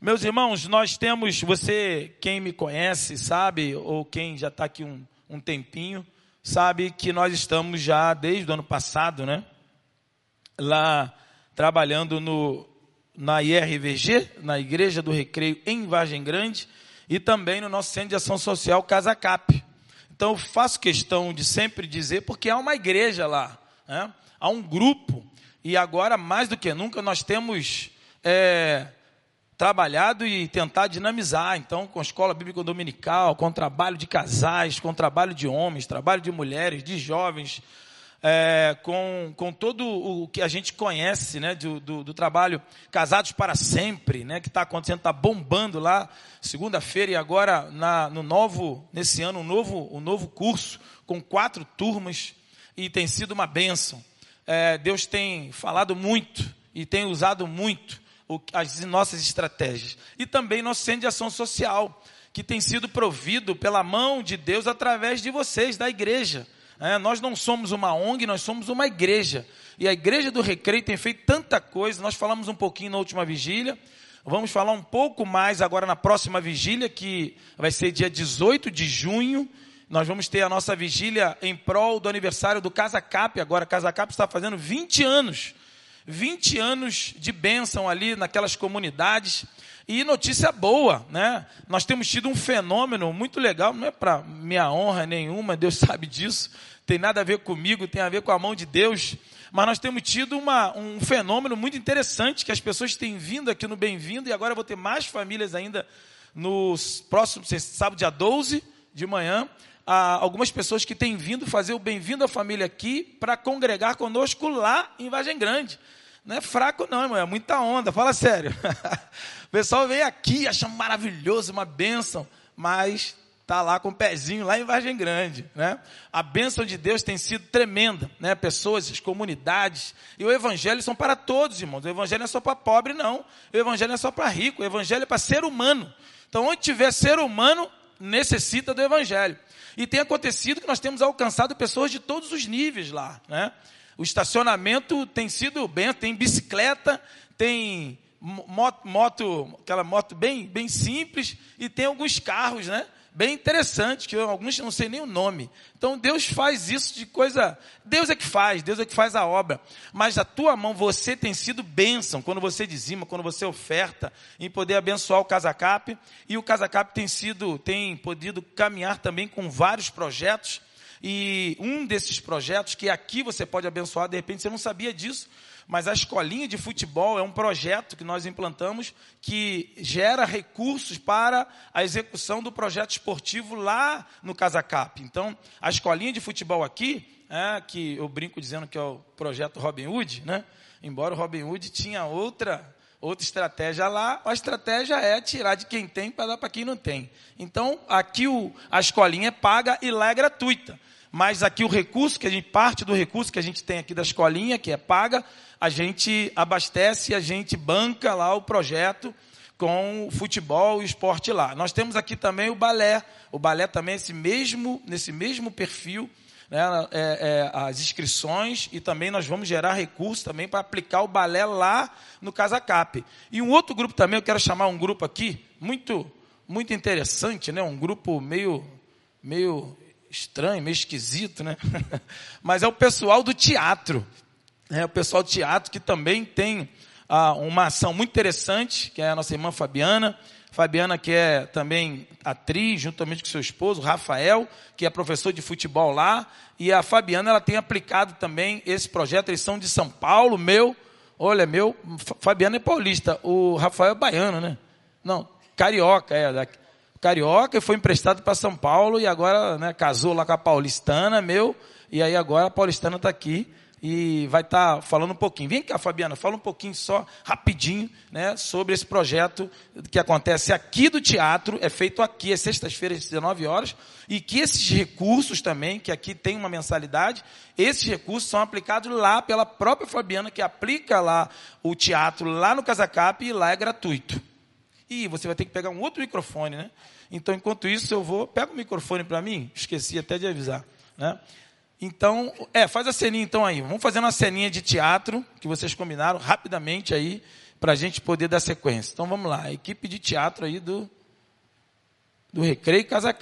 Meus irmãos, nós temos, você, quem me conhece, sabe, ou quem já está aqui um, um tempinho, sabe que nós estamos já desde o ano passado, né? Lá trabalhando no, na IRVG, na Igreja do Recreio em Vargem Grande, e também no nosso Centro de Ação Social Casa Cap. Então, faço questão de sempre dizer, porque há uma igreja lá, né? há um grupo, e agora, mais do que nunca, nós temos é, trabalhado e tentar dinamizar, então, com a escola bíblica dominical, com trabalho de casais, com trabalho de homens, trabalho de mulheres, de jovens, é, com, com todo o que a gente conhece, né, do, do, do trabalho Casados para Sempre, né, que está acontecendo, está bombando lá, segunda-feira e agora na, no novo, nesse ano, um novo, um novo curso, com quatro turmas, e tem sido uma bênção. É, Deus tem falado muito e tem usado muito as nossas estratégias. E também nosso centro de ação social, que tem sido provido pela mão de Deus através de vocês, da igreja. É, nós não somos uma ONG, nós somos uma igreja. E a igreja do Recreio tem feito tanta coisa. Nós falamos um pouquinho na última vigília. Vamos falar um pouco mais agora na próxima vigília, que vai ser dia 18 de junho. Nós vamos ter a nossa vigília em prol do aniversário do Casa Cap. Agora, Casa Cap está fazendo 20 anos. 20 anos de bênção ali naquelas comunidades. E notícia boa, né? Nós temos tido um fenômeno muito legal, não é para minha honra nenhuma, Deus sabe disso, tem nada a ver comigo, tem a ver com a mão de Deus. Mas nós temos tido uma, um fenômeno muito interessante, que as pessoas têm vindo aqui no Bem-vindo, e agora eu vou ter mais famílias ainda no próximo sábado, dia 12 de manhã, algumas pessoas que têm vindo fazer o Bem-vindo à Família aqui para congregar conosco lá em Vagem Grande. Não é fraco, não, irmão, é muita onda, fala sério. o pessoal vem aqui, acha maravilhoso, uma bênção, mas está lá com o pezinho lá em Vargem Grande. Né? A bênção de Deus tem sido tremenda. Né? Pessoas, as comunidades. E o evangelho são para todos, irmãos. O evangelho não é só para pobre, não. O evangelho não é só para rico. O evangelho é para ser humano. Então, onde tiver ser humano, necessita do evangelho. E tem acontecido que nós temos alcançado pessoas de todos os níveis lá. Né? O estacionamento tem sido bem, tem bicicleta, tem moto, moto, aquela moto bem, bem simples e tem alguns carros, né? Bem interessantes, que eu, alguns não sei nem o nome. Então Deus faz isso de coisa. Deus é que faz, Deus é que faz a obra. Mas a tua mão, você tem sido bênção quando você dizima, quando você oferta, em poder abençoar o Casacap. E o Casacap tem sido, tem podido caminhar também com vários projetos e um desses projetos, que aqui você pode abençoar, de repente você não sabia disso, mas a escolinha de futebol é um projeto que nós implantamos que gera recursos para a execução do projeto esportivo lá no Casacap. Então, a escolinha de futebol aqui, é, que eu brinco dizendo que é o projeto Robin Hood, né? embora o Robin Hood tinha outra outra estratégia lá, a estratégia é tirar de quem tem para dar para quem não tem. Então, aqui o, a escolinha é paga e lá é gratuita. Mas aqui o recurso, que a gente, parte do recurso que a gente tem aqui da escolinha, que é paga, a gente abastece, a gente banca lá o projeto com o futebol e o esporte lá. Nós temos aqui também o balé. O balé também é esse mesmo, nesse mesmo perfil, né, é, é, as inscrições e também nós vamos gerar recursos também para aplicar o balé lá no Casa Cap. E um outro grupo também, eu quero chamar um grupo aqui, muito, muito interessante, né, um grupo meio, meio estranho, meio esquisito, né? Mas é o pessoal do teatro. É o pessoal do teatro que também tem ah, uma ação muito interessante, que é a nossa irmã Fabiana. Fabiana, que é também atriz, juntamente com seu esposo, Rafael, que é professor de futebol lá. E a Fabiana, ela tem aplicado também esse projeto. Eles são de São Paulo, meu. Olha, meu. Fabiana é paulista. O Rafael é baiano, né? Não, carioca, é. Daqui carioca foi emprestado para São Paulo e agora né, casou lá com a paulistana, meu, e aí agora a paulistana está aqui e vai estar tá falando um pouquinho. Vem cá, Fabiana, fala um pouquinho só, rapidinho, né, sobre esse projeto que acontece aqui do teatro, é feito aqui, é sextas-feiras, às 19 horas, e que esses recursos também, que aqui tem uma mensalidade, esses recursos são aplicados lá pela própria Fabiana, que aplica lá o teatro lá no Casacap e lá é gratuito. E você vai ter que pegar um outro microfone, né? Então, enquanto isso, eu vou. Pega o microfone para mim, esqueci até de avisar. Né? Então, é, faz a ceninha então aí. Vamos fazer uma ceninha de teatro, que vocês combinaram rapidamente aí. para a gente poder dar sequência. Então vamos lá, equipe de teatro aí do, do Recreio Casa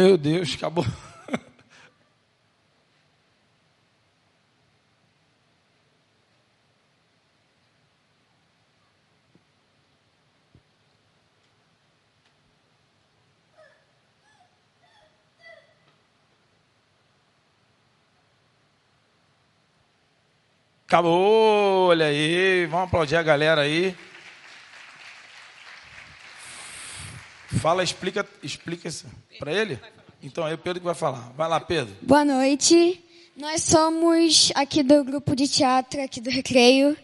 Meu Deus, acabou. Acabou, olha aí, vamos aplaudir a galera aí. Fala, explica, explica para ele. Então é o Pedro que vai falar. Vai lá, Pedro. Boa noite. Nós somos aqui do grupo de teatro aqui do Recreio.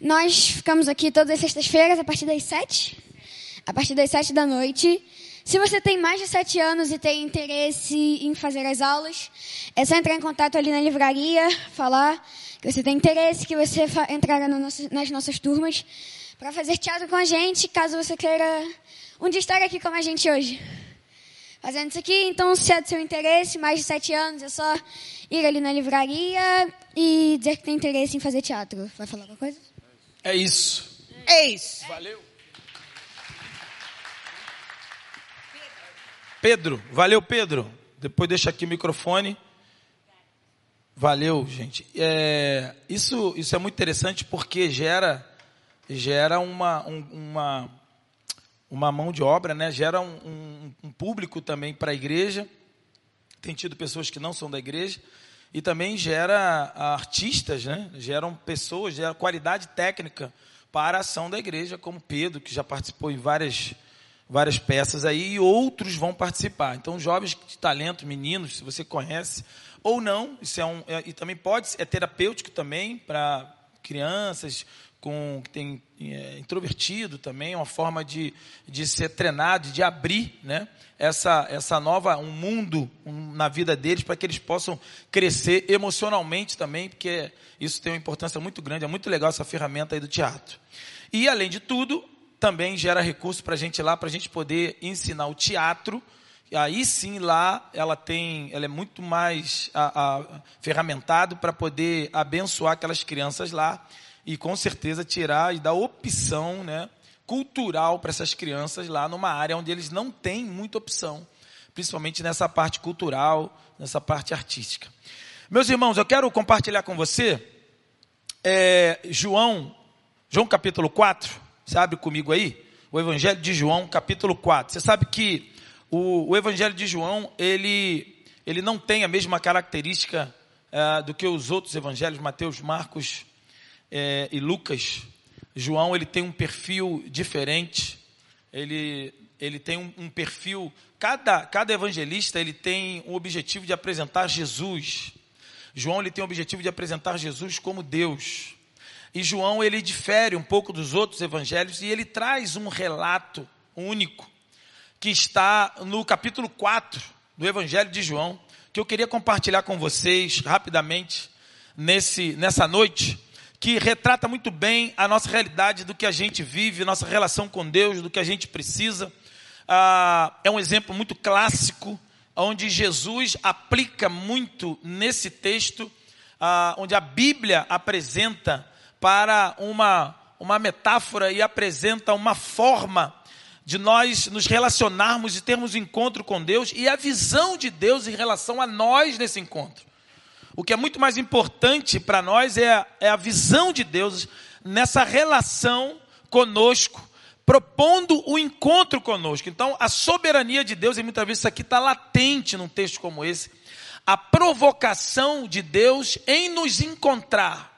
Nós ficamos aqui todas as sextas-feiras a partir das sete. A partir das sete da noite. Se você tem mais de sete anos e tem interesse em fazer as aulas, é só entrar em contato ali na livraria, falar que você tem interesse, que você entrará nas nossas turmas para fazer teatro com a gente, caso você queira um dia estar aqui com a gente hoje. Fazendo isso aqui, então, se é do seu interesse, mais de sete anos, é só ir ali na livraria e dizer que tem interesse em fazer teatro. Vai falar alguma coisa? É isso. É isso. Valeu. Pedro, valeu, Pedro. Depois deixa aqui o microfone. Valeu, gente. É, isso, isso é muito interessante porque gera, gera uma, um, uma uma mão de obra, né? gera um, um, um público também para a igreja. Tem tido pessoas que não são da igreja. E também gera artistas, né? geram pessoas, gera qualidade técnica para a ação da igreja, como Pedro, que já participou em várias, várias peças aí, e outros vão participar. Então, jovens de talento, meninos, se você conhece, ou não, isso é um. É, e também pode, é terapêutico também para crianças, com que tem é, introvertido também, uma forma de, de ser treinado, de abrir né, essa, essa nova, um mundo um, na vida deles, para que eles possam crescer emocionalmente também, porque isso tem uma importância muito grande, é muito legal essa ferramenta aí do teatro. E, além de tudo, também gera recurso para a gente lá, para a gente poder ensinar o teatro, aí sim lá ela tem, ela é muito mais a, a, ferramentado para poder abençoar aquelas crianças lá e com certeza tirar e dar opção né, cultural para essas crianças lá numa área onde eles não têm muita opção, principalmente nessa parte cultural, nessa parte artística. Meus irmãos, eu quero compartilhar com você é, João, João capítulo 4, você abre comigo aí? O Evangelho de João, capítulo 4. Você sabe que o, o Evangelho de João, ele, ele não tem a mesma característica é, do que os outros evangelhos, Mateus, Marcos, é, e Lucas, João ele tem um perfil diferente. Ele, ele tem um, um, perfil. Cada, cada evangelista ele tem o objetivo de apresentar Jesus. João ele tem o objetivo de apresentar Jesus como Deus. E João ele difere um pouco dos outros evangelhos e ele traz um relato único que está no capítulo 4 do Evangelho de João, que eu queria compartilhar com vocês rapidamente nesse, nessa noite que retrata muito bem a nossa realidade, do que a gente vive, nossa relação com Deus, do que a gente precisa. ah, é um exemplo muito clássico, onde Jesus aplica muito nesse texto, ah, onde a Bíblia apresenta para uma, uma metáfora e apresenta uma forma de nós nos relacionarmos e termos um encontro com Deus e a visão de Deus em relação a nós nesse encontro. O que é muito mais importante para nós é a, é a visão de Deus nessa relação conosco, propondo o encontro conosco. Então, a soberania de Deus, e muitas vezes isso aqui está latente num texto como esse, a provocação de Deus em nos encontrar.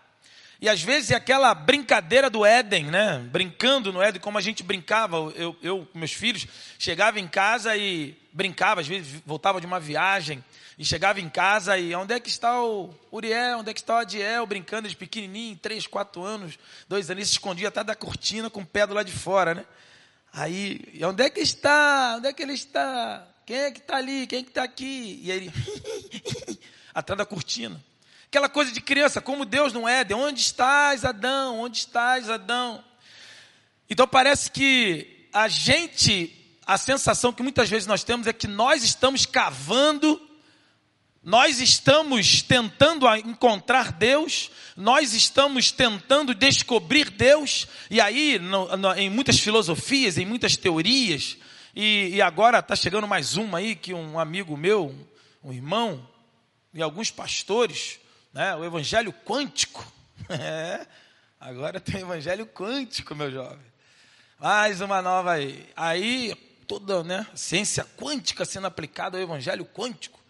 E às vezes é aquela brincadeira do Éden, né? Brincando no Éden, como a gente brincava. Eu, eu meus filhos, chegava em casa e brincava, às vezes voltava de uma viagem e chegava em casa e onde é que está o Uriel, onde é que está o Adiel, brincando de pequenininho, três, quatro anos, dois anos, se escondia até da cortina com o pé do lado de fora, né? Aí, onde é que está? Onde é que ele está? Quem é que está ali? Quem é que está aqui? E aí ele, atrás da cortina. Aquela coisa de criança, como Deus não é, de onde estás, Adão? Onde estás, Adão? Então parece que a gente, a sensação que muitas vezes nós temos é que nós estamos cavando nós estamos tentando encontrar Deus, nós estamos tentando descobrir Deus, e aí, no, no, em muitas filosofias, em muitas teorias, e, e agora está chegando mais uma aí, que um amigo meu, um irmão, e alguns pastores, né, o evangelho quântico, é, agora tem o evangelho quântico, meu jovem, mais uma nova aí, aí toda né, ciência quântica sendo aplicada ao evangelho quântico,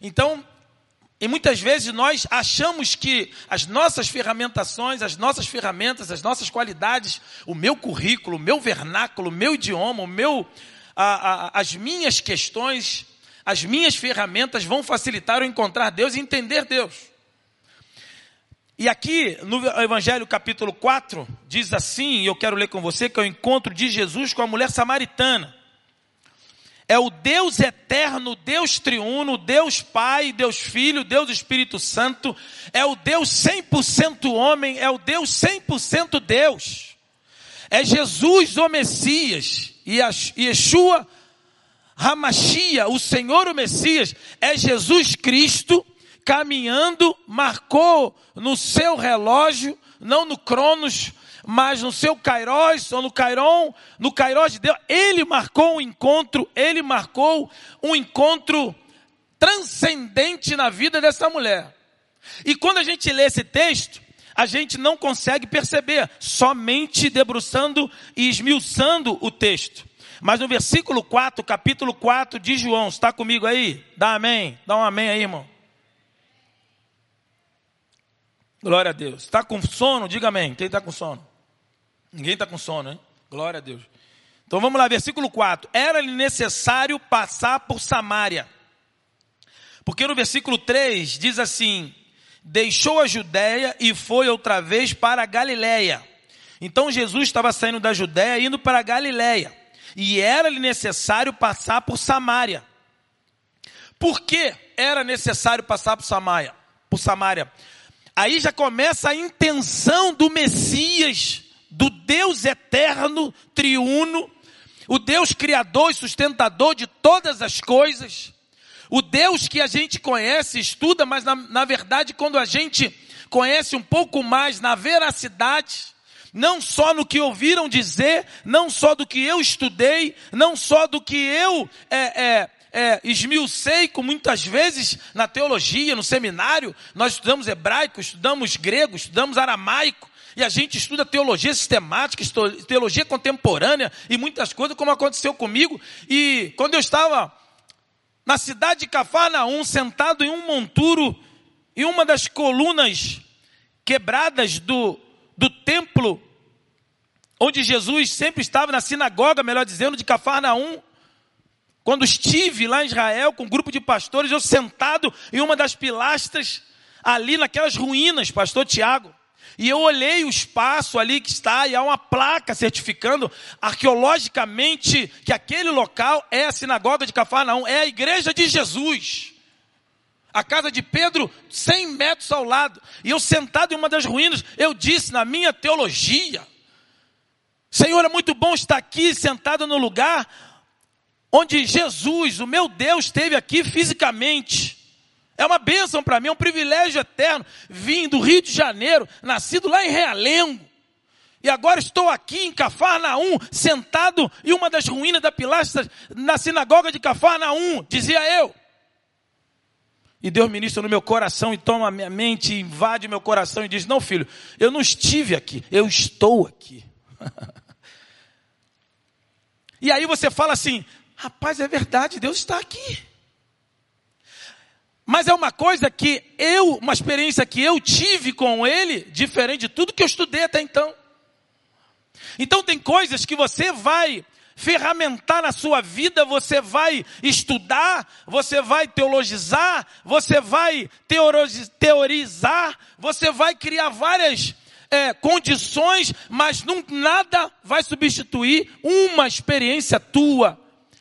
então, e muitas vezes nós achamos que as nossas ferramentações, as nossas ferramentas, as nossas qualidades, o meu currículo, o meu vernáculo, o meu idioma, o meu, a, a, as minhas questões, as minhas ferramentas vão facilitar o encontrar Deus e entender Deus. E aqui no Evangelho capítulo 4 diz assim, e eu quero ler com você, que é o encontro de Jesus com a mulher samaritana. É o Deus eterno, Deus triuno, Deus Pai, Deus Filho, Deus Espírito Santo. É o Deus 100% homem, é o Deus 100% Deus. É Jesus o Messias e Yeshua Hamashia, o Senhor o Messias, é Jesus Cristo caminhando, marcou no seu relógio, não no Cronos, mas no seu Kairos, ou no Cairon, no Kairos de Deus, ele marcou um encontro, ele marcou um encontro transcendente na vida dessa mulher. E quando a gente lê esse texto, a gente não consegue perceber, somente debruçando e esmiuçando o texto. Mas no versículo 4, capítulo 4 de João, está comigo aí? Dá amém. Dá um amém aí, irmão. Glória a Deus. Está com sono? Diga amém. Quem está com sono? Ninguém está com sono, hein? Glória a Deus. Então vamos lá, versículo 4. Era-lhe necessário passar por Samaria. Porque no versículo 3 diz assim: Deixou a Judéia e foi outra vez para a Galiléia. Então Jesus estava saindo da Judéia indo para a Galiléia. E era-lhe necessário passar por Samaria. Por que era necessário passar por Samaria? Por Samaria. Aí já começa a intenção do Messias do Deus eterno, triuno, o Deus criador e sustentador de todas as coisas, o Deus que a gente conhece, estuda, mas na, na verdade, quando a gente conhece um pouco mais na veracidade, não só no que ouviram dizer, não só do que eu estudei, não só do que eu é, é, é, esmiucei com muitas vezes na teologia, no seminário, nós estudamos hebraico, estudamos grego, estudamos aramaico, e a gente estuda teologia sistemática, teologia contemporânea e muitas coisas, como aconteceu comigo. E quando eu estava na cidade de Cafarnaum, sentado em um monturo, em uma das colunas quebradas do, do templo, onde Jesus sempre estava, na sinagoga, melhor dizendo, de Cafarnaum, quando estive lá em Israel com um grupo de pastores, eu sentado em uma das pilastras, ali naquelas ruínas, pastor Tiago. E eu olhei o espaço ali que está, e há uma placa certificando arqueologicamente que aquele local é a sinagoga de Cafarnaum, é a igreja de Jesus. A casa de Pedro, 100 metros ao lado. E eu sentado em uma das ruínas, eu disse na minha teologia: Senhor, é muito bom estar aqui sentado no lugar onde Jesus, o meu Deus, esteve aqui fisicamente. É uma bênção para mim, é um privilégio eterno. Vim do Rio de Janeiro, nascido lá em Realengo. E agora estou aqui em Cafarnaum, sentado em uma das ruínas da pilastra na sinagoga de Cafarnaum, dizia eu. E Deus ministra no meu coração e toma a minha mente, invade meu coração e diz: Não, filho, eu não estive aqui, eu estou aqui. e aí você fala assim: Rapaz, é verdade, Deus está aqui. Mas é uma coisa que eu, uma experiência que eu tive com Ele, diferente de tudo que eu estudei até então. Então tem coisas que você vai ferramentar na sua vida, você vai estudar, você vai teologizar, você vai teorizar, você vai criar várias é, condições, mas não, nada vai substituir uma experiência tua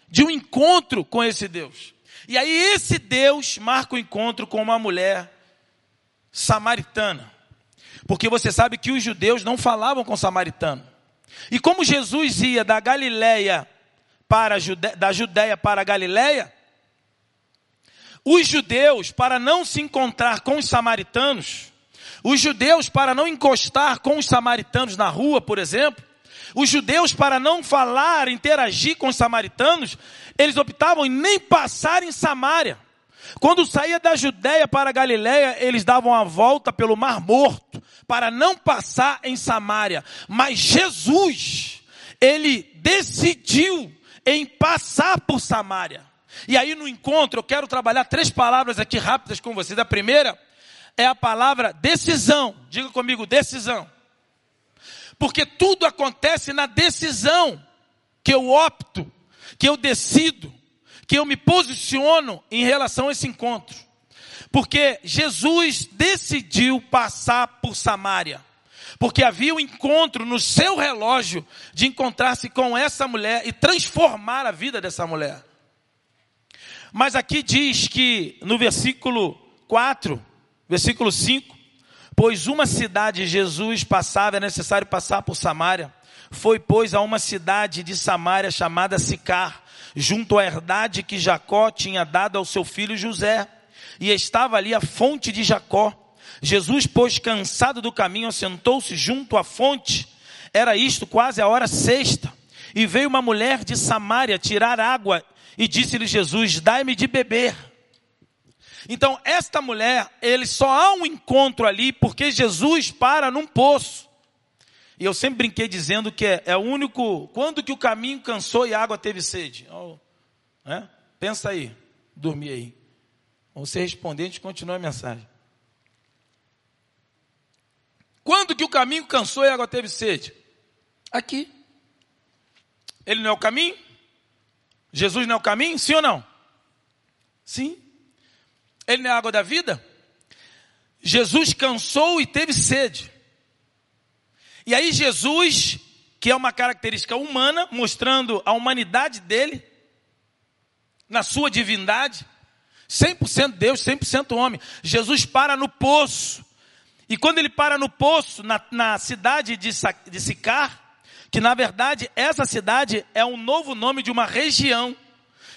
de um encontro com esse Deus. E aí esse Deus marca o encontro com uma mulher samaritana. Porque você sabe que os judeus não falavam com samaritano. E como Jesus ia da Galileia para Jude... da Judéia para a Galileia, os judeus, para não se encontrar com os samaritanos, os judeus, para não encostar com os samaritanos na rua, por exemplo, os judeus, para não falar, interagir com os samaritanos, eles optavam em nem passar em Samaria. Quando saía da Judéia para a Galiléia, eles davam a volta pelo Mar Morto para não passar em Samaria. Mas Jesus, ele decidiu em passar por Samaria. E aí no encontro eu quero trabalhar três palavras aqui rápidas com vocês. A primeira é a palavra decisão. Diga comigo, decisão. Porque tudo acontece na decisão que eu opto, que eu decido que eu me posiciono em relação a esse encontro. Porque Jesus decidiu passar por Samaria. Porque havia um encontro no seu relógio de encontrar-se com essa mulher e transformar a vida dessa mulher. Mas aqui diz que no versículo 4, versículo 5, pois uma cidade Jesus passava, é necessário passar por Samaria. Foi, pois, a uma cidade de Samaria chamada Sicar, junto à herdade que Jacó tinha dado ao seu filho José. E estava ali a fonte de Jacó. Jesus, pois, cansado do caminho, assentou-se junto à fonte. Era isto quase a hora sexta. E veio uma mulher de Samaria tirar água e disse-lhe Jesus: Dai-me de beber. Então, esta mulher, ele só há um encontro ali porque Jesus para num poço. E eu sempre brinquei dizendo que é, é o único. Quando que o caminho cansou e a água teve sede? Oh, né? Pensa aí, dormir aí. Você gente continua a mensagem. Quando que o caminho cansou e a água teve sede? Aqui. Ele não é o caminho? Jesus não é o caminho? Sim ou não? Sim. Ele não é a água da vida? Jesus cansou e teve sede. E aí Jesus, que é uma característica humana, mostrando a humanidade dele, na sua divindade, 100% Deus, 100% homem. Jesus para no poço. E quando ele para no poço, na, na cidade de, de Sicar, que na verdade essa cidade é um novo nome de uma região,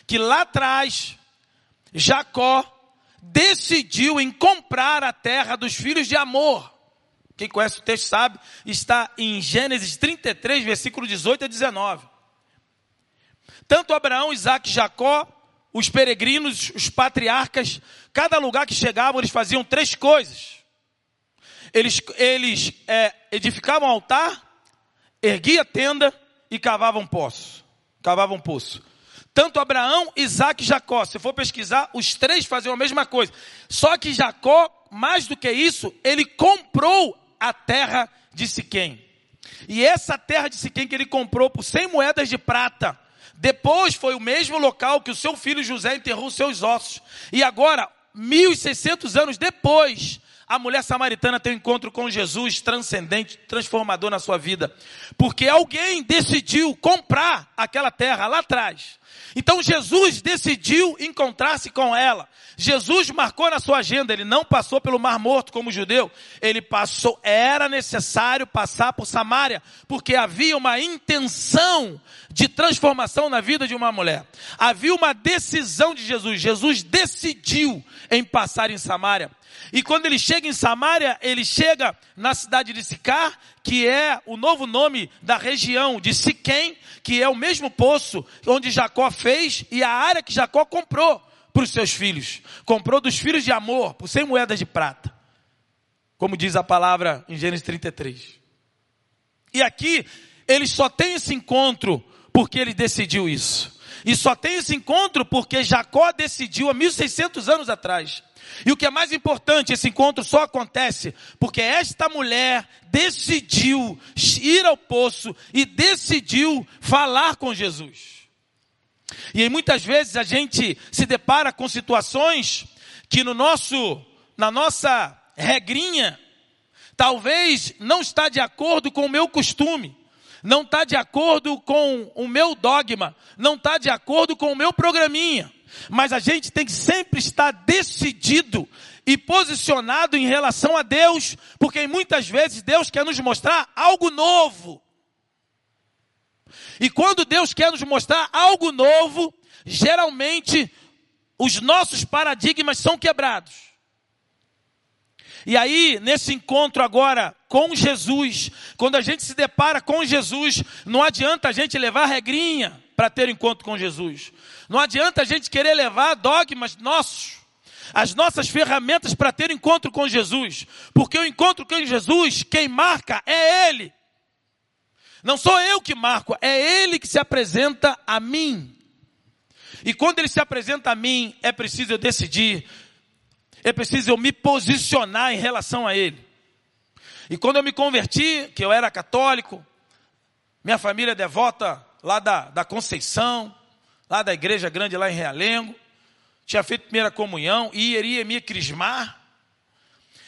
que lá atrás, Jacó decidiu em comprar a terra dos filhos de Amor. Quem conhece o texto sabe, está em Gênesis 33, versículo 18 a 19. Tanto Abraão, Isaac e Jacó, os peregrinos, os patriarcas, cada lugar que chegavam, eles faziam três coisas. Eles, eles é, edificavam altar, erguiam tenda e cavavam poço. Cavavam poço. Tanto Abraão, Isaac e Jacó, se for pesquisar, os três faziam a mesma coisa. Só que Jacó, mais do que isso, ele comprou a terra de Siquém. E essa terra de Siquém que ele comprou por 100 moedas de prata, depois foi o mesmo local que o seu filho José enterrou seus ossos. E agora, 1600 anos depois, a mulher samaritana tem um encontro com Jesus transcendente, transformador na sua vida. Porque alguém decidiu comprar aquela terra lá atrás. Então Jesus decidiu encontrar-se com ela. Jesus marcou na sua agenda, ele não passou pelo Mar Morto como judeu, ele passou, era necessário passar por Samaria, porque havia uma intenção de transformação na vida de uma mulher. Havia uma decisão de Jesus. Jesus decidiu em passar em Samaria. E quando ele chega em Samaria, ele chega na cidade de Sicar, que é o novo nome da região de Siquém, que é o mesmo poço onde Jacó fez e a área que Jacó comprou para os seus filhos. Comprou dos filhos de amor por 100 moedas de prata. Como diz a palavra em Gênesis 33. E aqui, ele só tem esse encontro porque ele decidiu isso. E só tem esse encontro porque Jacó decidiu há 1600 anos atrás. E o que é mais importante, esse encontro só acontece porque esta mulher decidiu ir ao poço e decidiu falar com Jesus. E aí muitas vezes a gente se depara com situações que no nosso, na nossa regrinha, talvez não está de acordo com o meu costume, não está de acordo com o meu dogma, não está de acordo com o meu programinha. Mas a gente tem que sempre estar decidido e posicionado em relação a Deus, porque muitas vezes Deus quer nos mostrar algo novo. E quando Deus quer nos mostrar algo novo, geralmente os nossos paradigmas são quebrados. E aí, nesse encontro agora com Jesus, quando a gente se depara com Jesus, não adianta a gente levar regrinha para ter encontro com Jesus. Não adianta a gente querer levar dogmas nossos, as nossas ferramentas para ter encontro com Jesus. Porque o encontro com Jesus, quem marca é Ele. Não sou eu que marco, é Ele que se apresenta a mim. E quando Ele se apresenta a mim, é preciso eu decidir, é preciso eu me posicionar em relação a Ele. E quando eu me converti, que eu era católico, minha família é devota lá da, da Conceição, lá da igreja grande lá em Realengo, tinha feito primeira comunhão, e iria me crismar.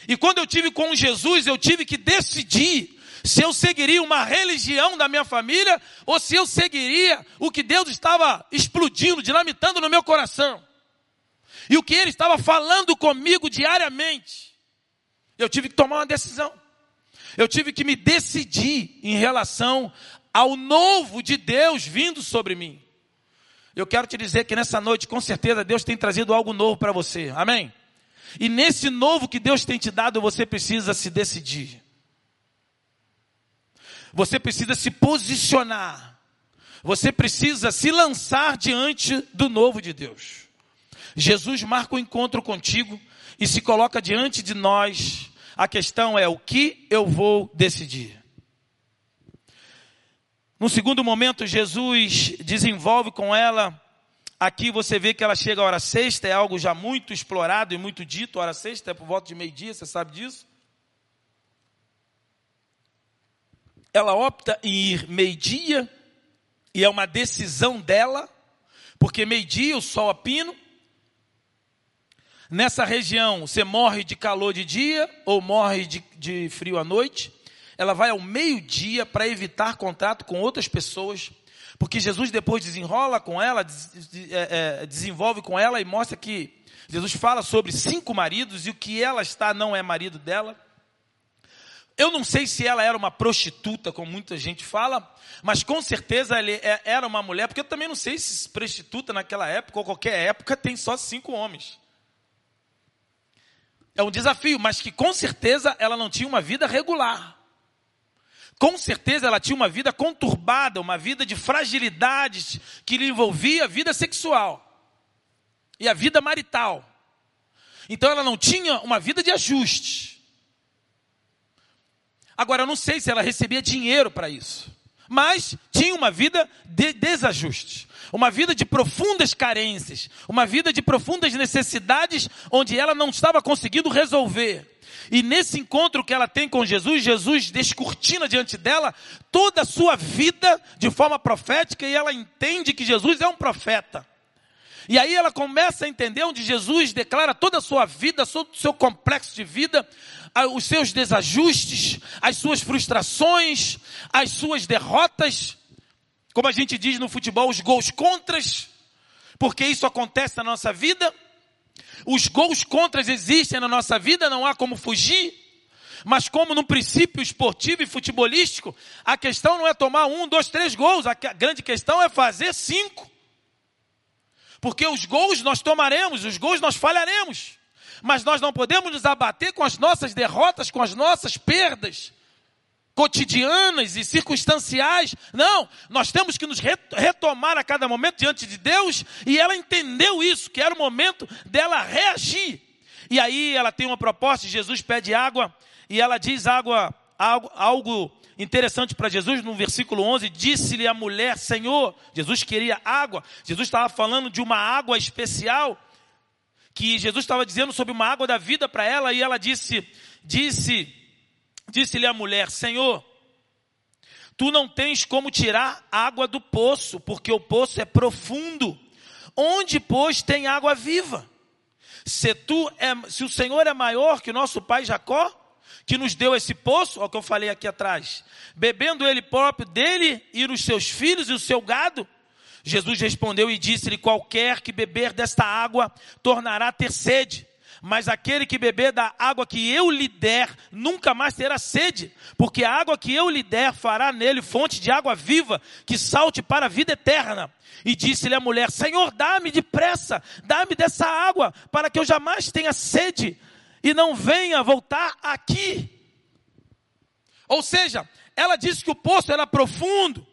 E quando eu tive com Jesus, eu tive que decidir se eu seguiria uma religião da minha família ou se eu seguiria o que Deus estava explodindo, dinamitando no meu coração. E o que Ele estava falando comigo diariamente. Eu tive que tomar uma decisão. Eu tive que me decidir em relação ao novo de Deus vindo sobre mim. Eu quero te dizer que nessa noite, com certeza, Deus tem trazido algo novo para você. Amém? E nesse novo que Deus tem te dado, você precisa se decidir. Você precisa se posicionar. Você precisa se lançar diante do novo de Deus. Jesus marca o um encontro contigo e se coloca diante de nós. A questão é o que eu vou decidir. No segundo momento, Jesus desenvolve com ela. Aqui você vê que ela chega à hora sexta, é algo já muito explorado e muito dito. A hora sexta é por volta de meio-dia, você sabe disso? Ela opta em ir meio-dia, e é uma decisão dela, porque meio-dia o sol a pino. Nessa região, você morre de calor de dia ou morre de, de frio à noite ela vai ao meio-dia para evitar contato com outras pessoas, porque Jesus depois desenrola com ela, é, é, desenvolve com ela e mostra que Jesus fala sobre cinco maridos e o que ela está não é marido dela. Eu não sei se ela era uma prostituta, como muita gente fala, mas com certeza ela é, era uma mulher, porque eu também não sei se prostituta naquela época ou qualquer época tem só cinco homens. É um desafio, mas que com certeza ela não tinha uma vida regular com certeza ela tinha uma vida conturbada, uma vida de fragilidades que lhe envolvia a vida sexual e a vida marital. Então ela não tinha uma vida de ajuste. Agora eu não sei se ela recebia dinheiro para isso, mas tinha uma vida de desajuste, uma vida de profundas carências, uma vida de profundas necessidades onde ela não estava conseguindo resolver. E nesse encontro que ela tem com Jesus, Jesus descortina diante dela toda a sua vida de forma profética e ela entende que Jesus é um profeta. E aí ela começa a entender onde Jesus declara toda a sua vida, todo o seu complexo de vida, os seus desajustes, as suas frustrações, as suas derrotas, como a gente diz no futebol, os gols contras, porque isso acontece na nossa vida. Os gols contras existem na nossa vida, não há como fugir. Mas como no princípio esportivo e futebolístico, a questão não é tomar um, dois, três gols, a grande questão é fazer cinco. Porque os gols nós tomaremos, os gols nós falharemos. Mas nós não podemos nos abater com as nossas derrotas, com as nossas perdas cotidianas e circunstanciais. Não, nós temos que nos retomar a cada momento diante de Deus, e ela entendeu isso, que era o momento dela reagir. E aí ela tem uma proposta, Jesus pede água, e ela diz água, algo, algo interessante para Jesus, no versículo 11, disse-lhe a mulher, Senhor, Jesus queria água, Jesus estava falando de uma água especial, que Jesus estava dizendo sobre uma água da vida para ela, e ela disse, disse, disse-lhe a mulher, Senhor, tu não tens como tirar água do poço, porque o poço é profundo, onde, pois, tem água viva? Se, tu é, se o Senhor é maior que o nosso pai Jacó, que nos deu esse poço, é o que eu falei aqui atrás, bebendo ele próprio dele e os seus filhos e o seu gado? Jesus respondeu e disse-lhe: Qualquer que beber desta água tornará a ter sede, mas aquele que beber da água que eu lhe der nunca mais terá sede, porque a água que eu lhe der fará nele fonte de água viva que salte para a vida eterna. E disse-lhe a mulher: Senhor, dá-me depressa, dá-me dessa água, para que eu jamais tenha sede e não venha voltar aqui. Ou seja, ela disse que o poço era profundo,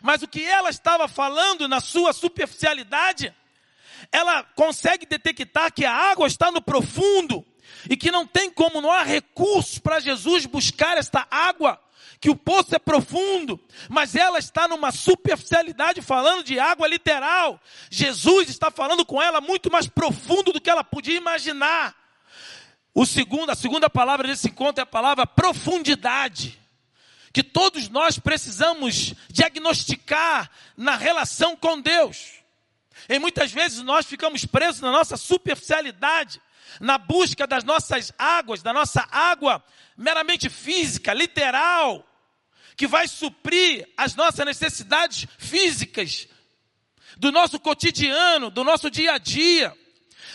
mas o que ela estava falando na sua superficialidade, ela consegue detectar que a água está no profundo e que não tem como, não há recursos para Jesus buscar esta água, que o poço é profundo, mas ela está numa superficialidade falando de água literal. Jesus está falando com ela muito mais profundo do que ela podia imaginar. O segundo, a segunda palavra desse encontro é a palavra profundidade. Que todos nós precisamos diagnosticar na relação com Deus. E muitas vezes nós ficamos presos na nossa superficialidade, na busca das nossas águas, da nossa água meramente física, literal, que vai suprir as nossas necessidades físicas, do nosso cotidiano, do nosso dia a dia.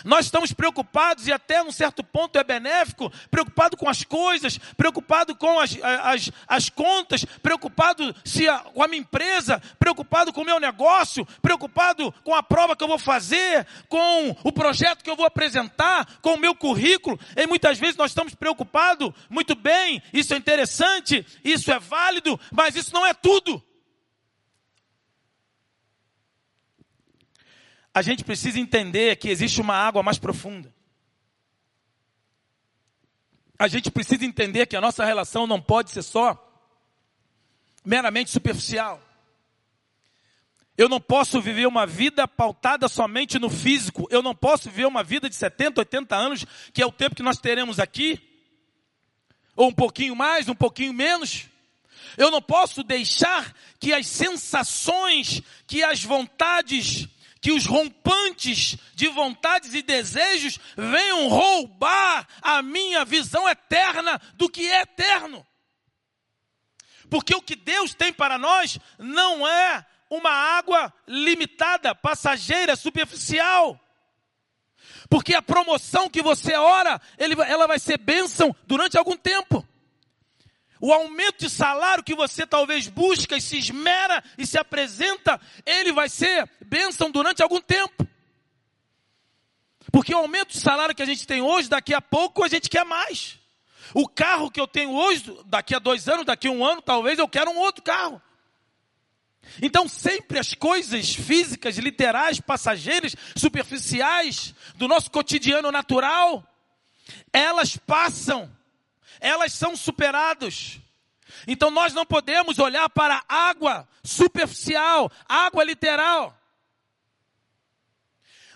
Nós estamos preocupados, e até num certo ponto é benéfico, preocupado com as coisas, preocupado com as, as, as contas, preocupado se a, com a minha empresa, preocupado com o meu negócio, preocupado com a prova que eu vou fazer, com o projeto que eu vou apresentar, com o meu currículo. E muitas vezes nós estamos preocupados, muito bem, isso é interessante, isso é válido, mas isso não é tudo. A gente precisa entender que existe uma água mais profunda. A gente precisa entender que a nossa relação não pode ser só meramente superficial. Eu não posso viver uma vida pautada somente no físico. Eu não posso viver uma vida de 70, 80 anos, que é o tempo que nós teremos aqui. Ou um pouquinho mais, um pouquinho menos. Eu não posso deixar que as sensações, que as vontades, que os rompantes de vontades e desejos venham roubar a minha visão eterna do que é eterno. Porque o que Deus tem para nós não é uma água limitada, passageira, superficial. Porque a promoção que você ora, ela vai ser bênção durante algum tempo. O aumento de salário que você talvez busca e se esmera e se apresenta, ele vai ser bênção durante algum tempo. Porque o aumento de salário que a gente tem hoje, daqui a pouco a gente quer mais. O carro que eu tenho hoje, daqui a dois anos, daqui a um ano, talvez eu quero um outro carro. Então, sempre as coisas físicas, literais, passageiras, superficiais, do nosso cotidiano natural, elas passam elas são superadas. Então nós não podemos olhar para água superficial, água literal.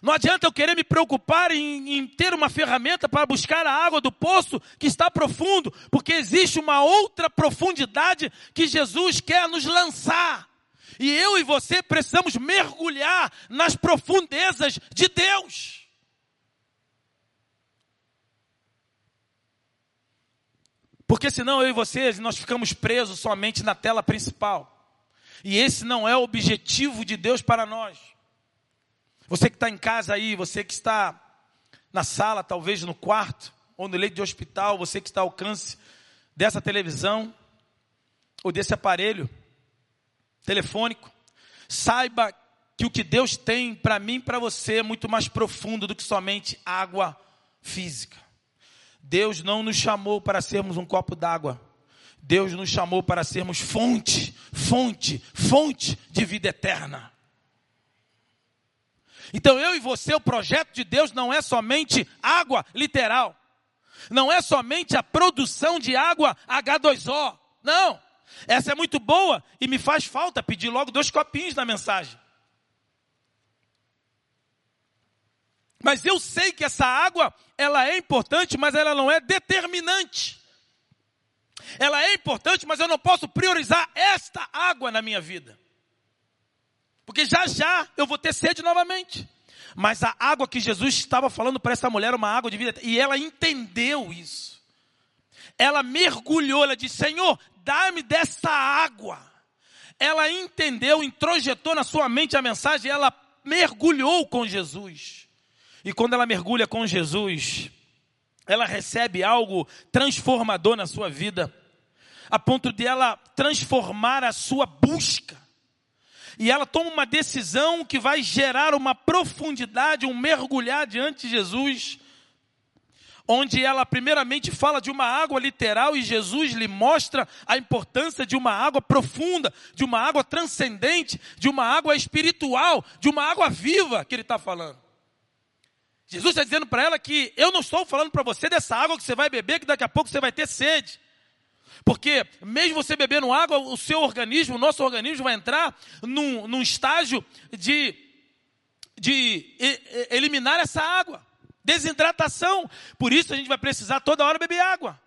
Não adianta eu querer me preocupar em, em, ter uma ferramenta para buscar a água do poço que está profundo, porque existe uma outra profundidade que Jesus quer nos lançar. E eu e você precisamos mergulhar nas profundezas de Deus. Porque senão eu e vocês, nós ficamos presos somente na tela principal. E esse não é o objetivo de Deus para nós. Você que está em casa aí, você que está na sala, talvez no quarto, ou no leito de hospital, você que está ao alcance dessa televisão, ou desse aparelho telefônico, saiba que o que Deus tem para mim e para você é muito mais profundo do que somente água física. Deus não nos chamou para sermos um copo d'água. Deus nos chamou para sermos fonte, fonte, fonte de vida eterna. Então eu e você, o projeto de Deus não é somente água literal. Não é somente a produção de água H2O. Não. Essa é muito boa e me faz falta pedir logo dois copinhos na mensagem. Mas eu sei que essa água, ela é importante, mas ela não é determinante. Ela é importante, mas eu não posso priorizar esta água na minha vida. Porque já já eu vou ter sede novamente. Mas a água que Jesus estava falando para essa mulher, uma água de vida, e ela entendeu isso. Ela mergulhou, ela disse: Senhor, dá-me dessa água. Ela entendeu, introjetou na sua mente a mensagem, ela mergulhou com Jesus. E quando ela mergulha com Jesus, ela recebe algo transformador na sua vida, a ponto de ela transformar a sua busca. E ela toma uma decisão que vai gerar uma profundidade, um mergulhar diante de Jesus, onde ela primeiramente fala de uma água literal e Jesus lhe mostra a importância de uma água profunda, de uma água transcendente, de uma água espiritual, de uma água viva que ele está falando. Jesus está dizendo para ela que eu não estou falando para você dessa água que você vai beber, que daqui a pouco você vai ter sede. Porque mesmo você bebendo água, o seu organismo, o nosso organismo vai entrar num, num estágio de, de eliminar essa água. Desidratação. Por isso a gente vai precisar toda hora beber água.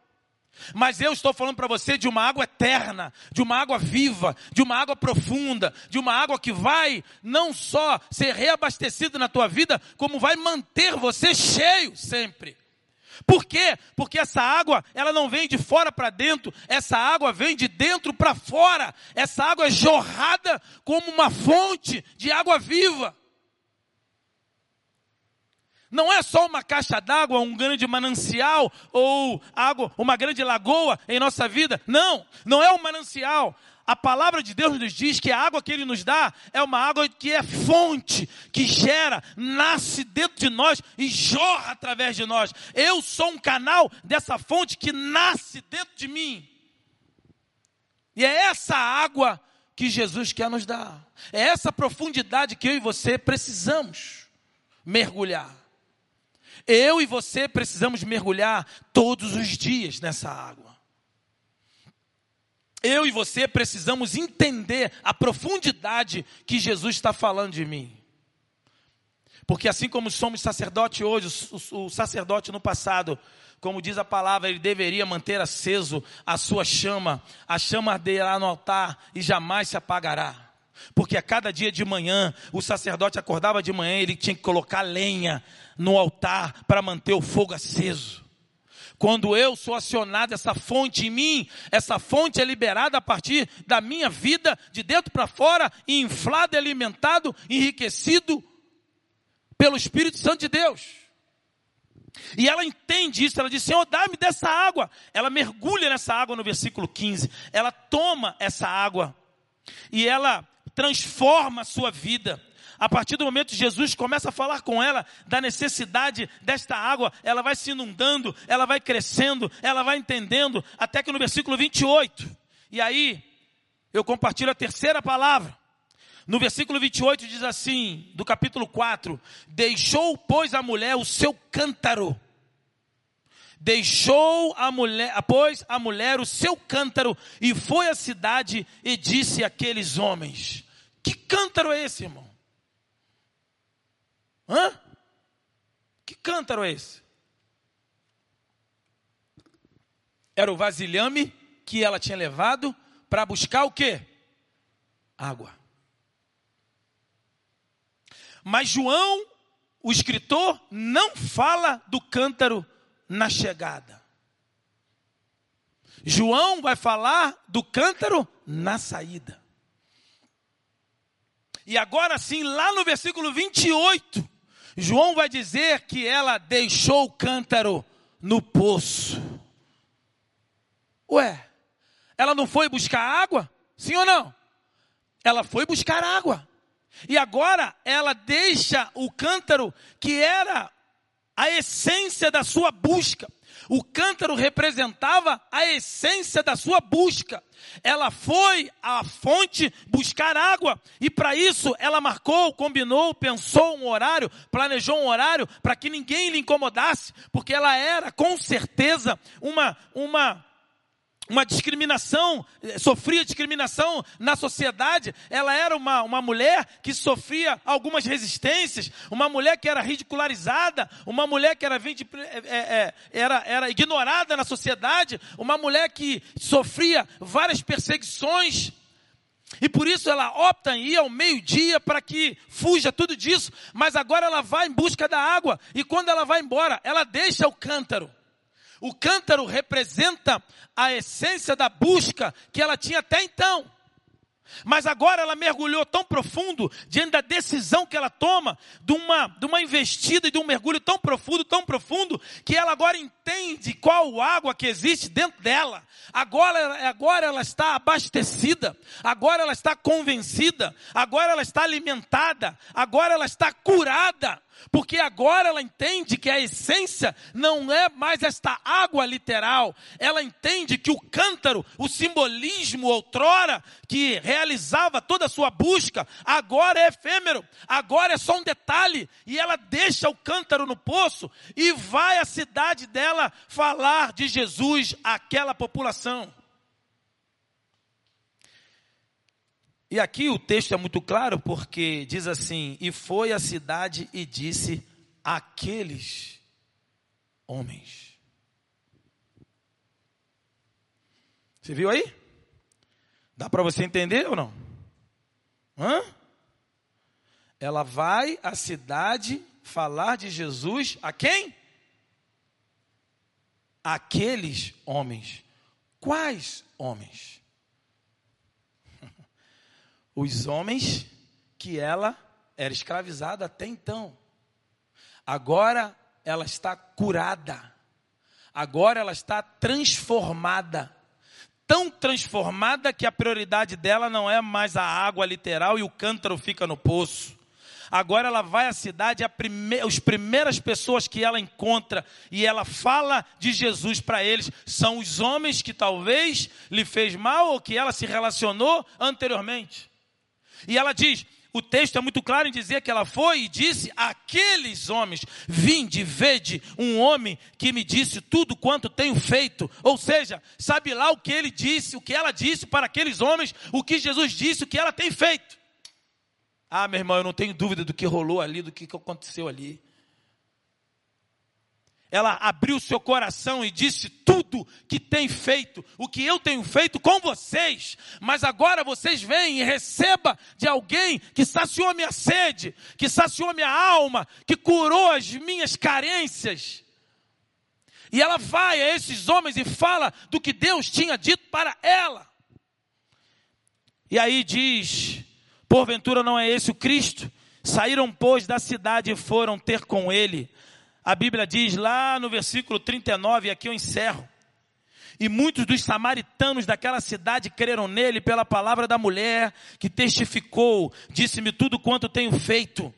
Mas eu estou falando para você de uma água eterna, de uma água viva, de uma água profunda, de uma água que vai não só ser reabastecida na tua vida, como vai manter você cheio sempre. Por quê? Porque essa água, ela não vem de fora para dentro, essa água vem de dentro para fora. Essa água é jorrada como uma fonte de água viva. Não é só uma caixa d'água, um grande manancial ou água, uma grande lagoa em nossa vida. Não, não é um manancial. A palavra de Deus nos diz que a água que Ele nos dá é uma água que é fonte, que gera, nasce dentro de nós e jorra através de nós. Eu sou um canal dessa fonte que nasce dentro de mim. E é essa água que Jesus quer nos dar. É essa profundidade que eu e você precisamos mergulhar. Eu e você precisamos mergulhar todos os dias nessa água. Eu e você precisamos entender a profundidade que Jesus está falando de mim. Porque assim como somos sacerdote hoje, o, o, sacerdote no passado, como diz a palavra, ele deveria manter aceso a sua chama, a chama arderá no altar e jamais se apagará. Porque a cada dia de manhã, o sacerdote acordava de manhã, ele tinha que colocar lenha no altar para manter o fogo aceso. Quando eu sou acionado, essa fonte em mim, essa fonte é liberada a partir da minha vida, de dentro para fora, e inflado, alimentado, enriquecido pelo Espírito Santo de Deus. E ela entende isso, ela diz: Senhor, dá-me dessa água. Ela mergulha nessa água no versículo 15. Ela toma essa água e ela transforma a sua vida. A partir do momento que Jesus começa a falar com ela da necessidade desta água, ela vai se inundando, ela vai crescendo, ela vai entendendo, até que no versículo 28. E aí, eu compartilho a terceira palavra. No versículo 28 diz assim, do capítulo 4: Deixou, pois, a mulher o seu cântaro. Deixou a mulher, pois a mulher o seu cântaro e foi à cidade e disse àqueles homens: que cântaro é esse, irmão? Hã? Que cântaro é esse? Era o vasilhame que ela tinha levado para buscar o quê? Água. Mas João, o escritor, não fala do cântaro na chegada. João vai falar do cântaro na saída. E agora sim, lá no versículo 28, João vai dizer que ela deixou o cântaro no poço. Ué, ela não foi buscar água? Sim ou não? Ela foi buscar água. E agora ela deixa o cântaro que era a essência da sua busca. O cântaro representava a essência da sua busca. Ela foi à fonte buscar água e para isso ela marcou, combinou, pensou um horário, planejou um horário para que ninguém lhe incomodasse, porque ela era com certeza uma uma uma discriminação, eh, sofria discriminação na sociedade. Ela era uma, uma mulher que sofria algumas resistências, uma mulher que era ridicularizada, uma mulher que era, é, era, era ignorada na sociedade, uma mulher que sofria várias perseguições. E por isso ela opta em ir ao meio-dia para que fuja tudo disso, mas agora ela vai em busca da água, e quando ela vai embora, ela deixa o cântaro. O cântaro representa a essência da busca que ela tinha até então. Mas agora ela mergulhou tão profundo, diante da decisão que ela toma, de uma, de uma investida e de um mergulho tão profundo, tão profundo, que ela agora entende qual água que existe dentro dela. Agora, agora ela está abastecida, agora ela está convencida, agora ela está alimentada, agora ela está curada. Porque agora ela entende que a essência não é mais esta água literal. Ela entende que o cântaro, o simbolismo outrora que realizava toda a sua busca, agora é efêmero, agora é só um detalhe. E ela deixa o cântaro no poço e vai à cidade dela falar de Jesus àquela população. E aqui o texto é muito claro porque diz assim: E foi à cidade e disse aqueles homens. Você viu aí? Dá para você entender ou não? Hã? Ela vai à cidade falar de Jesus a quem? Aqueles homens. Quais homens? Os homens que ela era escravizada até então. Agora ela está curada. Agora ela está transformada. Tão transformada que a prioridade dela não é mais a água literal e o cântaro fica no poço. Agora ela vai à cidade, a prime... as primeiras pessoas que ela encontra e ela fala de Jesus para eles são os homens que talvez lhe fez mal ou que ela se relacionou anteriormente. E ela diz: o texto é muito claro em dizer que ela foi e disse àqueles homens: Vinde, vede um homem que me disse tudo quanto tenho feito. Ou seja, sabe lá o que ele disse, o que ela disse para aqueles homens, o que Jesus disse, o que ela tem feito. Ah, meu irmão, eu não tenho dúvida do que rolou ali, do que aconteceu ali ela abriu seu coração e disse tudo que tem feito, o que eu tenho feito com vocês, mas agora vocês vêm e receba de alguém que saciou minha sede, que saciou minha alma, que curou as minhas carências. E ela vai a esses homens e fala do que Deus tinha dito para ela. E aí diz: porventura não é esse o Cristo? Saíram, pois, da cidade e foram ter com ele a Bíblia diz lá no versículo 39, e aqui eu encerro. E muitos dos samaritanos daquela cidade creram nele pela palavra da mulher que testificou, disse-me tudo quanto tenho feito.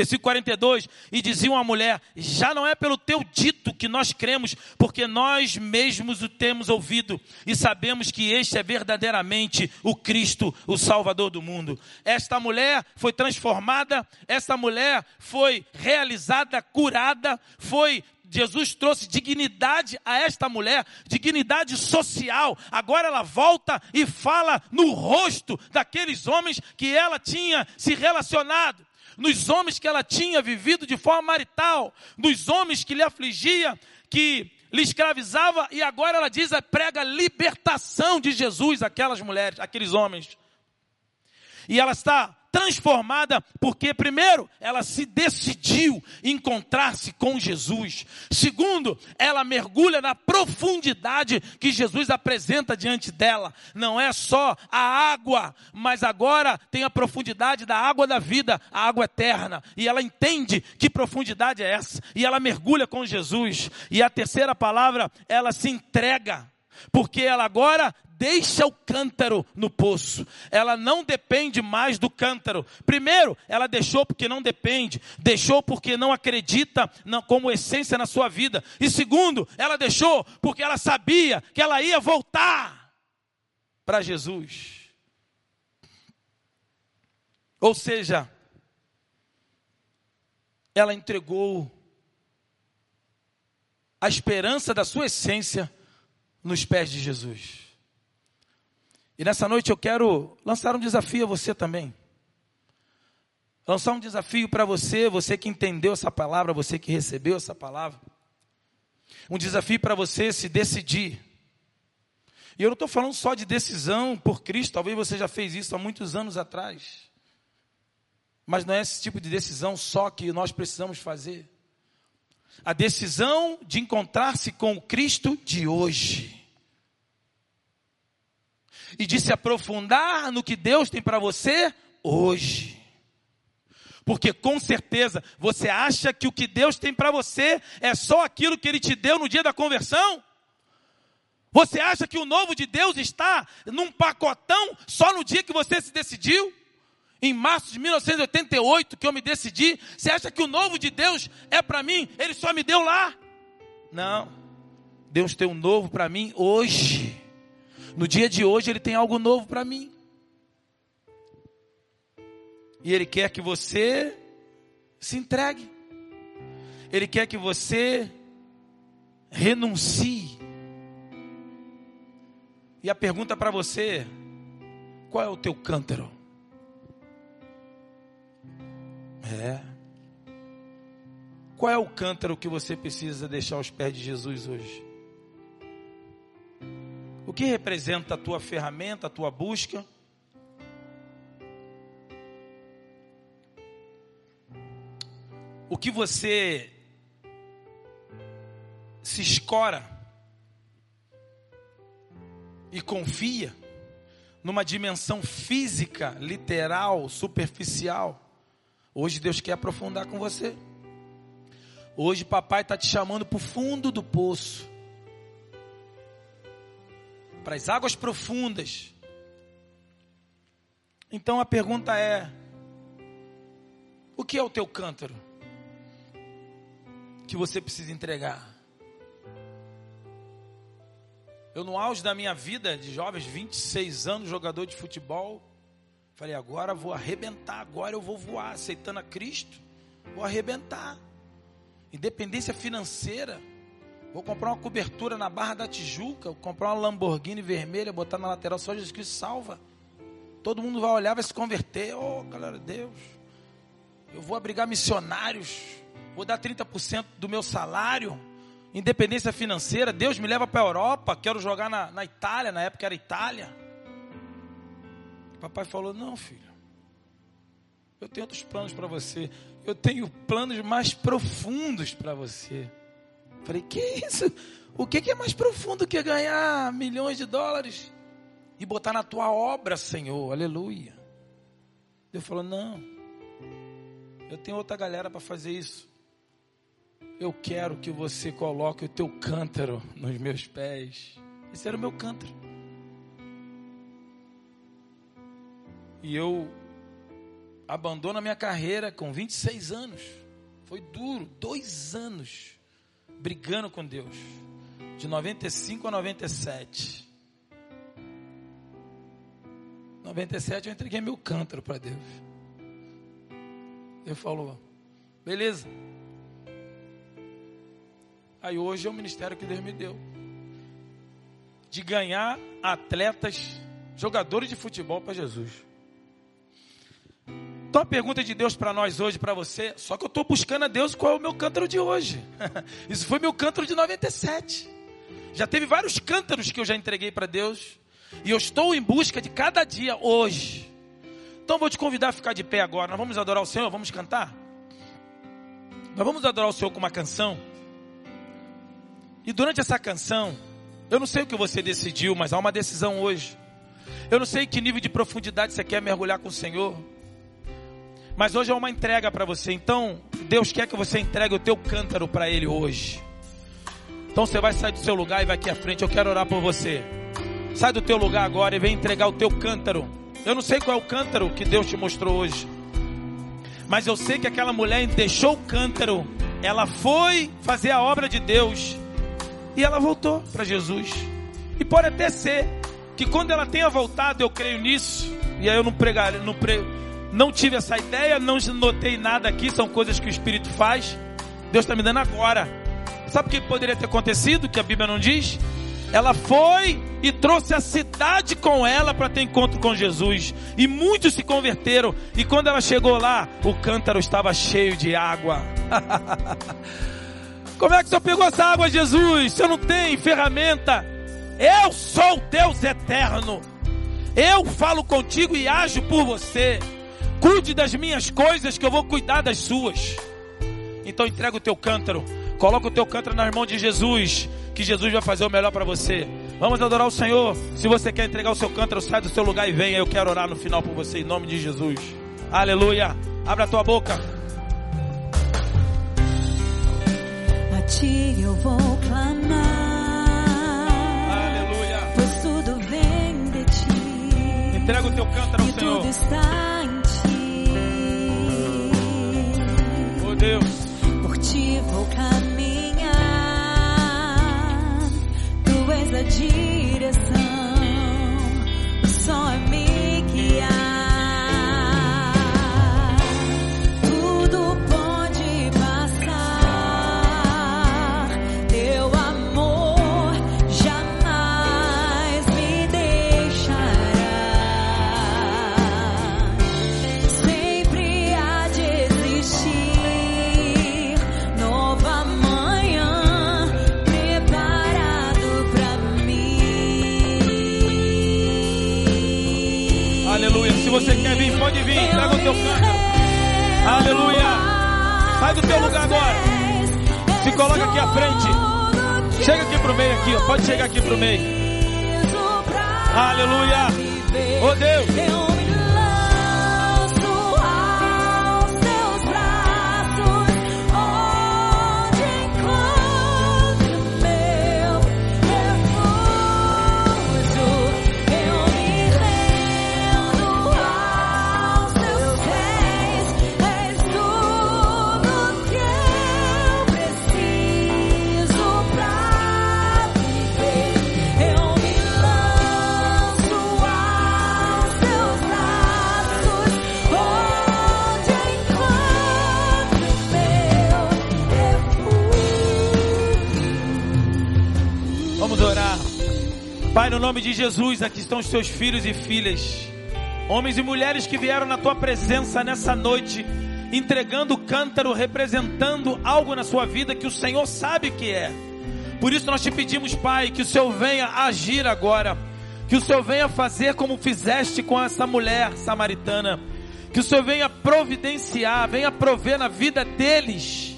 Versículo 42, e diziam à mulher: Já não é pelo teu dito que nós cremos, porque nós mesmos o temos ouvido e sabemos que este é verdadeiramente o Cristo, o Salvador do mundo. Esta mulher foi transformada, esta mulher foi realizada, curada, foi Jesus trouxe dignidade a esta mulher, dignidade social. Agora ela volta e fala no rosto daqueles homens que ela tinha se relacionado nos homens que ela tinha vivido de forma marital, nos homens que lhe afligia, que lhe escravizava, e agora ela diz, é, prega libertação de Jesus aquelas mulheres, aqueles homens. E ela está transformada porque, primeiro, ela se decidiu encontrar-se com Jesus. Segundo, ela mergulha na profundidade que Jesus apresenta diante dela. Não é só a água, mas agora tem a profundidade da água da vida, a água eterna. E ela entende que profundidade é essa. E ela mergulha com Jesus. E a terceira palavra, ela se entrega porque ela agora deixa o cântaro no poço. Ela não depende mais do cântaro. Primeiro, ela deixou porque não depende, deixou porque não acredita como essência na sua vida. E segundo, ela deixou porque ela sabia que ela ia voltar para Jesus. Ou seja, ela entregou a esperança da sua essência nos pés de Jesus. E nessa noite eu quero lançar um desafio a você também. Lançar um desafio para você, você que entendeu essa palavra, você que recebeu essa palavra. Um desafio para você se decidir. E eu não estou falando só de decisão por Cristo, talvez você já fez isso há muitos anos atrás. Mas não é esse tipo de decisão só que nós precisamos fazer a decisão de encontrar-se com o Cristo de hoje. E de se aprofundar no que Deus tem para você hoje. Porque com certeza você acha que o que Deus tem para você é só aquilo que Ele te deu no dia da conversão? Você acha que o novo de Deus está num pacotão só no dia que você se decidiu? em março de 1988 que eu me decidi, você acha que o novo de Deus é para mim? Ele só me deu lá? Não. Deus tem um novo para mim hoje. No dia de hoje ele tem algo novo para mim. E ele quer que você se entregue. Ele quer que você renuncie. E a pergunta para você: qual é o teu cântaro? É. Qual é o cântaro que você precisa deixar aos pés de Jesus hoje? O que representa a tua ferramenta, a tua busca? O que você se escora e confia numa dimensão física, literal, superficial? Hoje Deus quer aprofundar com você. Hoje papai está te chamando para o fundo do poço. Para as águas profundas. Então a pergunta é: o que é o teu cântaro? Que você precisa entregar. Eu, no auge da minha vida de jovens, 26 anos, jogador de futebol, Falei, agora vou arrebentar, agora eu vou voar, aceitando a Cristo, vou arrebentar. Independência financeira. Vou comprar uma cobertura na Barra da Tijuca, comprar uma Lamborghini vermelha, botar na lateral, só Jesus Cristo salva. Todo mundo vai olhar, vai se converter. Oh, galera, Deus. Eu vou abrigar missionários, vou dar 30% do meu salário. Independência financeira, Deus me leva para a Europa, quero jogar na, na Itália, na época era Itália. Papai falou: Não, filho, eu tenho outros planos para você. Eu tenho planos mais profundos para você. Falei: Que isso? O que é mais profundo que ganhar milhões de dólares e botar na tua obra, Senhor? Aleluia. Deus falou: Não, eu tenho outra galera para fazer isso. Eu quero que você coloque o teu cântaro nos meus pés. Esse era o meu cântaro. E eu abandono a minha carreira com 26 anos. Foi duro, dois anos brigando com Deus. De 95 a 97. 97 eu entreguei meu cântaro para Deus. Ele falou, beleza. Aí hoje é o ministério que Deus me deu. De ganhar atletas, jogadores de futebol para Jesus. Então a pergunta de Deus para nós hoje, para você, só que eu estou buscando a Deus qual é o meu cântaro de hoje. Isso foi meu cântaro de 97. Já teve vários cântaros que eu já entreguei para Deus. E eu estou em busca de cada dia hoje Então vou te convidar a ficar de pé agora. Nós vamos adorar o Senhor, vamos cantar. Nós vamos adorar o Senhor com uma canção. E durante essa canção, eu não sei o que você decidiu, mas há uma decisão hoje. Eu não sei que nível de profundidade você quer mergulhar com o Senhor. Mas hoje é uma entrega para você. Então, Deus quer que você entregue o teu cântaro para Ele hoje. Então você vai sair do seu lugar e vai aqui à frente. Eu quero orar por você. Sai do teu lugar agora e vem entregar o teu cântaro. Eu não sei qual é o cântaro que Deus te mostrou hoje. Mas eu sei que aquela mulher deixou o cântaro. Ela foi fazer a obra de Deus. E ela voltou para Jesus. E pode até ser que quando ela tenha voltado, eu creio nisso. E aí eu não pregar, não, pre, não tive essa ideia, não notei nada aqui, são coisas que o Espírito faz. Deus está me dando agora. Sabe o que poderia ter acontecido, que a Bíblia não diz? Ela foi e trouxe a cidade com ela para ter encontro com Jesus. E muitos se converteram. E quando ela chegou lá, o cântaro estava cheio de água. Como é que o senhor pegou essa água, Jesus? Você não tem ferramenta. Eu sou o Deus eterno. Eu falo contigo e ajo por você. Cuide das minhas coisas que eu vou cuidar das suas. Então entrega o teu cântaro. Coloca o teu cântaro nas mãos de Jesus. Que Jesus vai fazer o melhor para você. Vamos adorar o Senhor. Se você quer entregar o seu cântaro, sai do seu lugar e venha. Eu quero orar no final por você em nome de Jesus. Aleluia. Abra a tua boca. ti eu vou clamar. Aleluia. Pois tudo vem de ti. Entrega o teu cântaro ao Senhor. Deus. Por ti vou caminhar. Tu és a direção. Só é me de Jesus, aqui estão os teus filhos e filhas, homens e mulheres que vieram na tua presença nessa noite, entregando o cântaro, representando algo na sua vida que o Senhor sabe que é. Por isso nós te pedimos, Pai, que o Senhor venha agir agora, que o Senhor venha fazer como fizeste com essa mulher samaritana, que o Senhor venha providenciar, venha prover na vida deles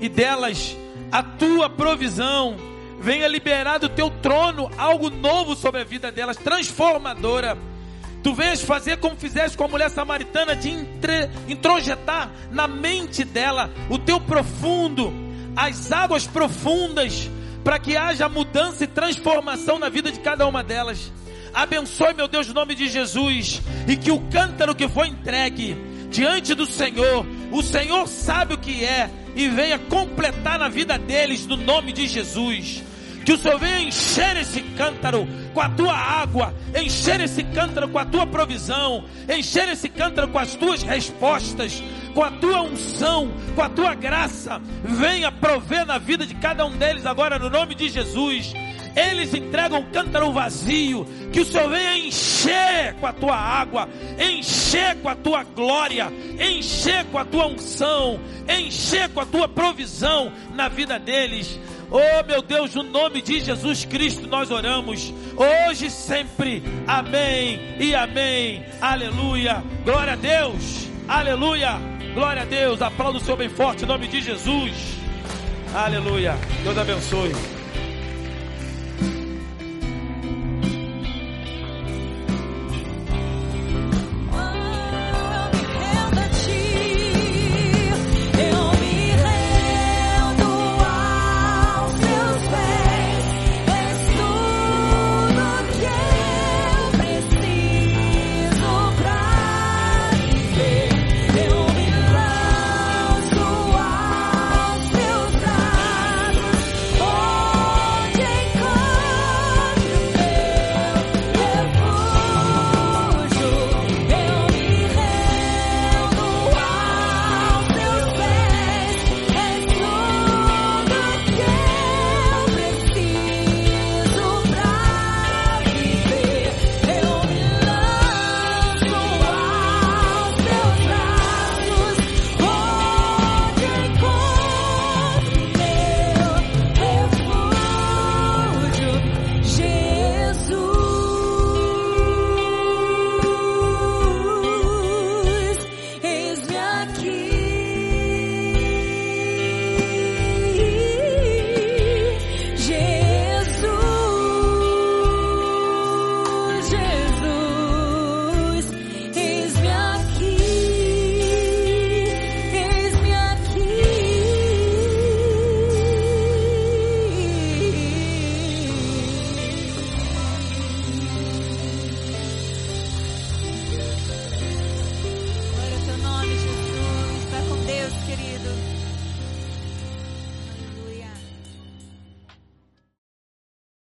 e delas a tua provisão. Venha liberar do teu trono algo novo sobre a vida delas, transformadora. Tu venhas fazer como fizeste com a mulher samaritana, de introjetar na mente dela o teu profundo, as águas profundas, para que haja mudança e transformação na vida de cada uma delas. Abençoe, meu Deus, no nome de Jesus, e que o cântaro que foi entregue diante do Senhor, o Senhor sabe o que é, e venha completar na vida deles, no nome de Jesus. Que o Senhor venha encher esse cântaro com a tua água, encher esse cântaro com a tua provisão, encher esse cântaro com as tuas respostas, com a tua unção, com a tua graça. Venha prover na vida de cada um deles agora, no nome de Jesus. Eles entregam um cântaro vazio, que o Senhor venha encher com a tua água, encher com a tua glória, encher com a tua unção, encher com a tua provisão na vida deles. Oh meu Deus, no nome de Jesus Cristo nós oramos. hoje e sempre. Amém e amém. Aleluia. Glória a Deus. Aleluia. Glória a Deus. Aplauda o seu bem forte em nome de Jesus. Aleluia. Deus abençoe.